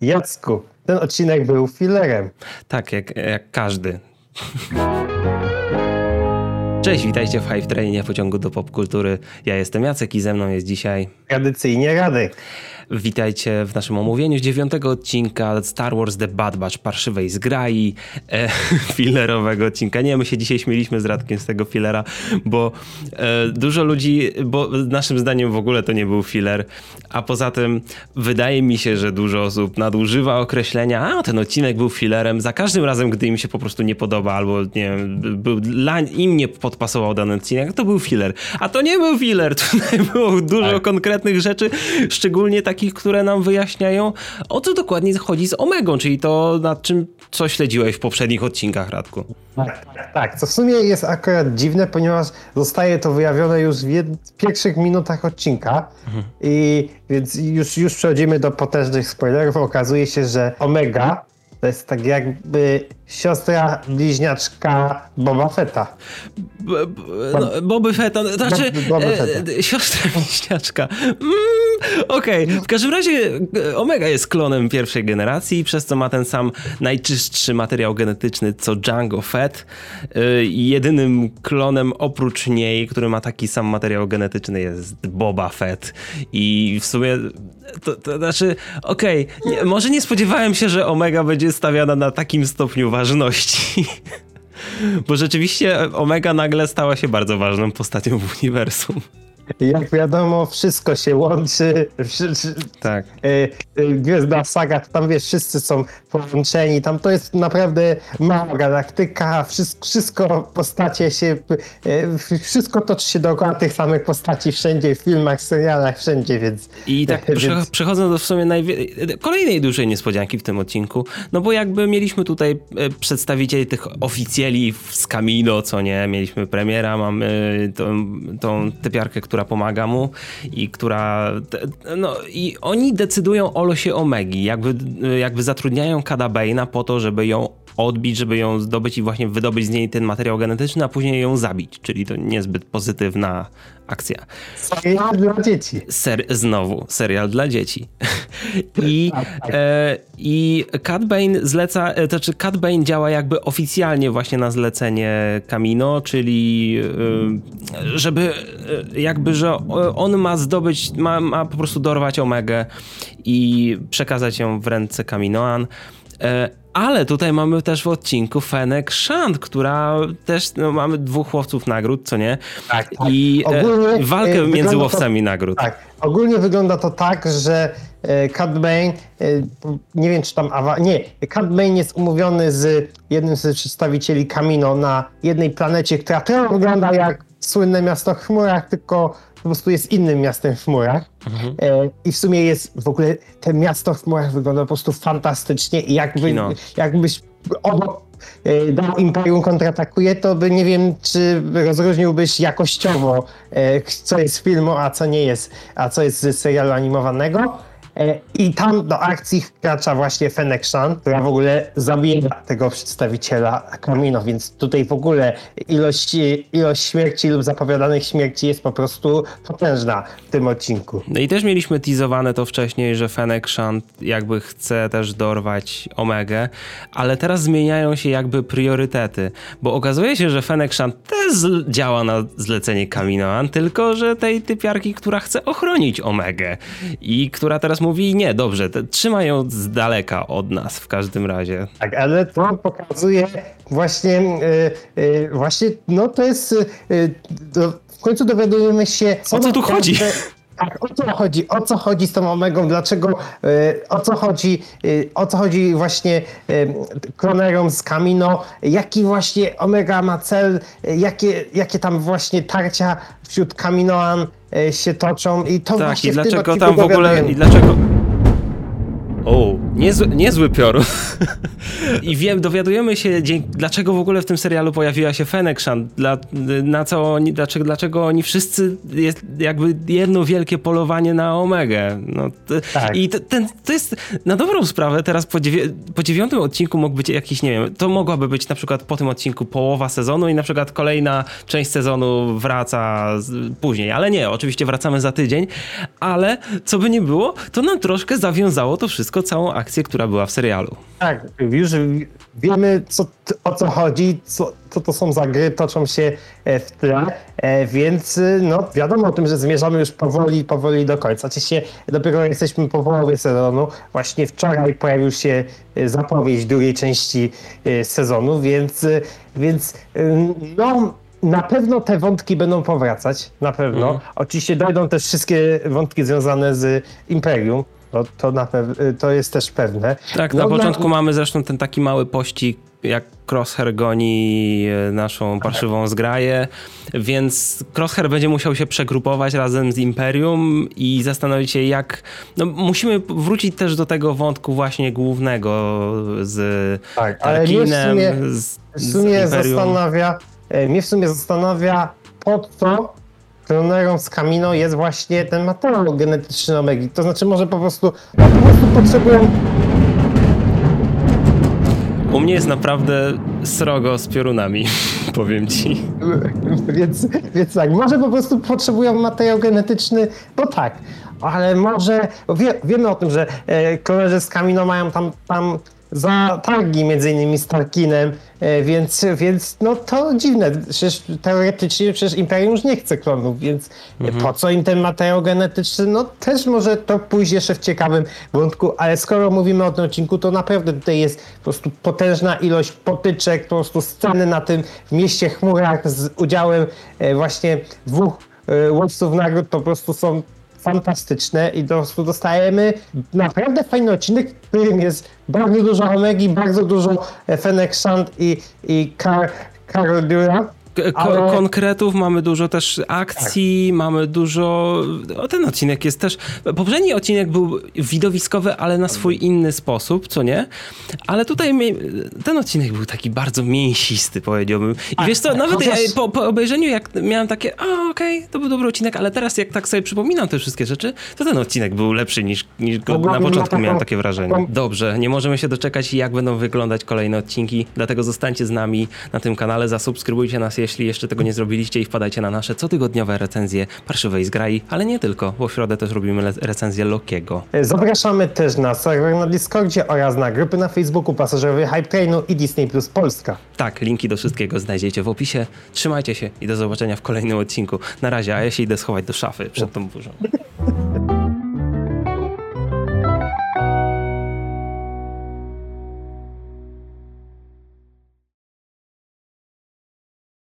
Jacku, ten odcinek był filerem. Tak, jak, jak każdy. Cześć, witajcie w Hive Trainie pociągu do popkultury. Ja jestem Jacek i ze mną jest dzisiaj... Tradycyjnie Radek. Witajcie w naszym omówieniu z dziewiątego odcinka Star Wars The Bad Batch parszywej zgrai, e, fillerowego odcinka. Nie, my się dzisiaj śmieliśmy z Radkiem z tego fillera, bo e, dużo ludzi, bo naszym zdaniem w ogóle to nie był filler, a poza tym wydaje mi się, że dużo osób nadużywa określenia, a ten odcinek był fillerem za każdym razem, gdy im się po prostu nie podoba albo nie wiem, był, dla, im nie podpasował dany odcinek, to był filler. A to nie był filler, tutaj było dużo tak. konkretnych rzeczy, szczególnie tak takich, które nam wyjaśniają, o co dokładnie chodzi z Omegą, czyli to, nad czym co śledziłeś w poprzednich odcinkach, Radku. Tak, tak. Co w sumie jest akurat dziwne, ponieważ zostaje to wyjawione już w, pierwszych minutach odcinka. Mhm. I więc już, już przechodzimy do potężnych spoilerów. Okazuje się, że Omega to jest tak jakby siostra bliźniaczka Boba Fetta. B, b, no, Boby Fetta, no, znaczy Fetta. E, siostra bliźniaczka. Mm, Okej, okay. w każdym razie e, Omega jest klonem pierwszej generacji, przez co ma ten sam najczystszy materiał genetyczny co Django Fett. E, jedynym klonem oprócz niej, który ma taki sam materiał genetyczny jest Boba Fett. I w sumie to, to znaczy, okej, okay, może nie spodziewałem się, że Omega będzie stawiana na takim stopniu ważności. Bo rzeczywiście Omega nagle stała się bardzo ważną postacią w uniwersum. Jak wiadomo, wszystko się łączy. Tak. E, e, Gwiezdna Saga, tam wiesz, wszyscy są połączeni. Tam to jest naprawdę mała galaktyka. Wszystko, wszystko postacie się, e, wszystko toczy się dookoła tych samych postaci wszędzie, w filmach, serialach, wszędzie, więc... I tak więc... przechodząc do w sumie najwie... kolejnej dużej niespodzianki w tym odcinku, no bo jakby mieliśmy tutaj przedstawicieli tych oficjeli z Camino, co nie, mieliśmy premiera, mamy tą, tą typiarkę, która która pomaga mu i która. No i oni decydują o losie Omegi. Jakby, jakby zatrudniają Kada Bane'a po to, żeby ją odbić, żeby ją zdobyć i właśnie wydobyć z niej ten materiał genetyczny, a później ją zabić. Czyli to niezbyt pozytywna akcja. Serial dla dzieci. Ser, znowu, serial dla dzieci. I, tak, tak. e, I Cat Bane zleca, e, to znaczy Cat Bane działa jakby oficjalnie właśnie na zlecenie Camino, czyli e, żeby e, jakby, że on ma zdobyć, ma, ma po prostu dorwać Omegę i przekazać ją w ręce Caminoan. E, ale tutaj mamy też w odcinku Fenek Shant, która też, no, mamy dwóch łowców nagród, co nie? Tak, tak. I e, ogólnie, walkę między łowcami to, nagród. Tak, ogólnie wygląda to tak, że e, Cat Bane, nie wiem czy tam, nie, Cat Bane jest umówiony z jednym z przedstawicieli Camino na jednej planecie, która trochę wygląda jak słynne miasto w chmurach, tylko po prostu jest innym miastem w chmurach. Mhm. E, I w sumie jest w ogóle, to miasto w chmurach wygląda po prostu fantastycznie i jakby, jakbyś obok e, dał Imperium kontratakuje, to by nie wiem, czy rozróżniłbyś jakościowo, e, co jest filmu, a co nie jest, a co jest z serialu animowanego. E, I tam do akcji wkracza właśnie Fennec Shan, która w ogóle zabija tego przedstawiciela Kamino, więc tutaj w ogóle ilość, ilość śmierci lub zapowiadanych śmierci jest po prostu potężna w tym odcinku. No i też mieliśmy teasowane to wcześniej, że Fennec Shan jakby chce też dorwać Omegę, ale teraz zmieniają się jakby priorytety, bo okazuje się, że Fennec Shan też działa na zlecenie Kaminoan, tylko że tej typiarki, która chce ochronić Omegę i która teraz mówi, nie, dobrze, trzymaj ją z daleka od nas w każdym razie. Tak, ale to pokazuje właśnie, yy, yy, właśnie, no to jest, yy, do, w końcu dowiadujemy się... O co tu chodzi? Tak, o co chodzi? O co chodzi z tą Omegą? Dlaczego? o co chodzi? o co chodzi właśnie klonerom z Camino? Jaki właśnie Omega ma cel? Jakie, jakie tam właśnie tarcia wśród Caminoan się toczą? I to tak, właśnie i dlaczego tam w ogóle... I dlaczego... O, niezły, niezły piorun. I wiem, dowiadujemy się, dlaczego w ogóle w tym serialu pojawiła się Fennec Shand, dla, na co oni, dlaczego, dlaczego oni wszyscy, jest jakby jedno wielkie polowanie na Omegę. No, tak. I to, ten, to jest na dobrą sprawę, teraz po, dziewię, po dziewiątym odcinku mógł być jakiś, nie wiem, to mogłaby być na przykład po tym odcinku połowa sezonu i na przykład kolejna część sezonu wraca z, później, ale nie, oczywiście wracamy za tydzień, ale co by nie było, to nam troszkę zawiązało to wszystko wszystko, całą akcję, która była w serialu. Tak, już wiemy co, o co chodzi, co, co to są za gry, toczą się e, w tle, e, więc e, no, wiadomo o tym, że zmierzamy już powoli, powoli do końca. Oczywiście dopiero jesteśmy po połowie sezonu. Właśnie wczoraj pojawił się zapowiedź drugiej części sezonu, więc, więc no na pewno te wątki będą powracać, na pewno. Mm. Oczywiście dojdą też wszystkie wątki związane z Imperium, to, to, na pew- to jest też pewne. Tak, no, na początku na... mamy zresztą ten taki mały pościg, jak Crosshair goni e, naszą parszywą zgraję, więc Crosshair będzie musiał się przegrupować razem z Imperium i zastanowić się jak... No, musimy wrócić też do tego wątku właśnie głównego z tak, Tarkinem, ale mnie w sumie, z, w sumie zastanawia, e, mnie w sumie zastanawia po co trenerą z Camino jest właśnie ten materiał genetyczny Omegi. To znaczy może po prostu, po prostu potrzebują u mnie jest naprawdę srogo z piorunami, powiem ci. więc, więc tak, może po prostu potrzebują materiał genetyczny, bo tak, ale może, wie, wiemy o tym, że e, koledzy z Camino mają tam, tam za targi między innymi z Tarkinem, e, więc, więc no to dziwne. Przecież teoretycznie przecież Imperium już nie chce klonów, więc mhm. po co im ten materiał genetyczny? No też może to pójść jeszcze w ciekawym wątku, ale skoro mówimy o tym odcinku, to naprawdę tutaj jest po prostu potężna ilość potyczek, po prostu sceny na tym w mieście chmurach z udziałem e, właśnie dwóch e, łowców nagród po prostu są fantastyczne i prostu dostajemy naprawdę fajny odcinek, w którym jest bardzo dużo Omegi, bardzo dużo Fennec Shand i, i Car, Carol Dura. Ale... konkretów, mamy dużo też akcji, tak. mamy dużo. O, ten odcinek jest też. Poprzedni odcinek był widowiskowy, ale na swój inny sposób, co nie? Ale tutaj ten odcinek był taki bardzo mięsisty, powiedziałbym. I tak, wiesz co, tak, nawet chociaż... po, po, obejrzeniu, jak miałem takie, a okej, okay, to był dobry odcinek, ale teraz jak tak sobie przypominam te wszystkie rzeczy, to ten odcinek był lepszy niż, niż go na początku miałem takie wrażenie. Dobrze, nie możemy się doczekać, jak będą wyglądać kolejne odcinki, dlatego zostańcie z nami na tym kanale, zasubskrybujcie nas, jeśli jeszcze tego nie zrobiliście i wpadajcie na nasze cotygodniowe recenzje parszywej zgrai, ale nie tylko, bo w środę też robimy recenzję Lokiego. Zapraszamy też na serwer na Discordzie oraz na grupy na Facebooku Pasażerowy Hype Trainu i Disney Plus Polska. Tak, linki do wszystkiego znajdziecie w opisie. Trzymajcie się i do zobaczenia w kolejnym odcinku. Na razie, a ja się idę schować do szafy przed tą burzą.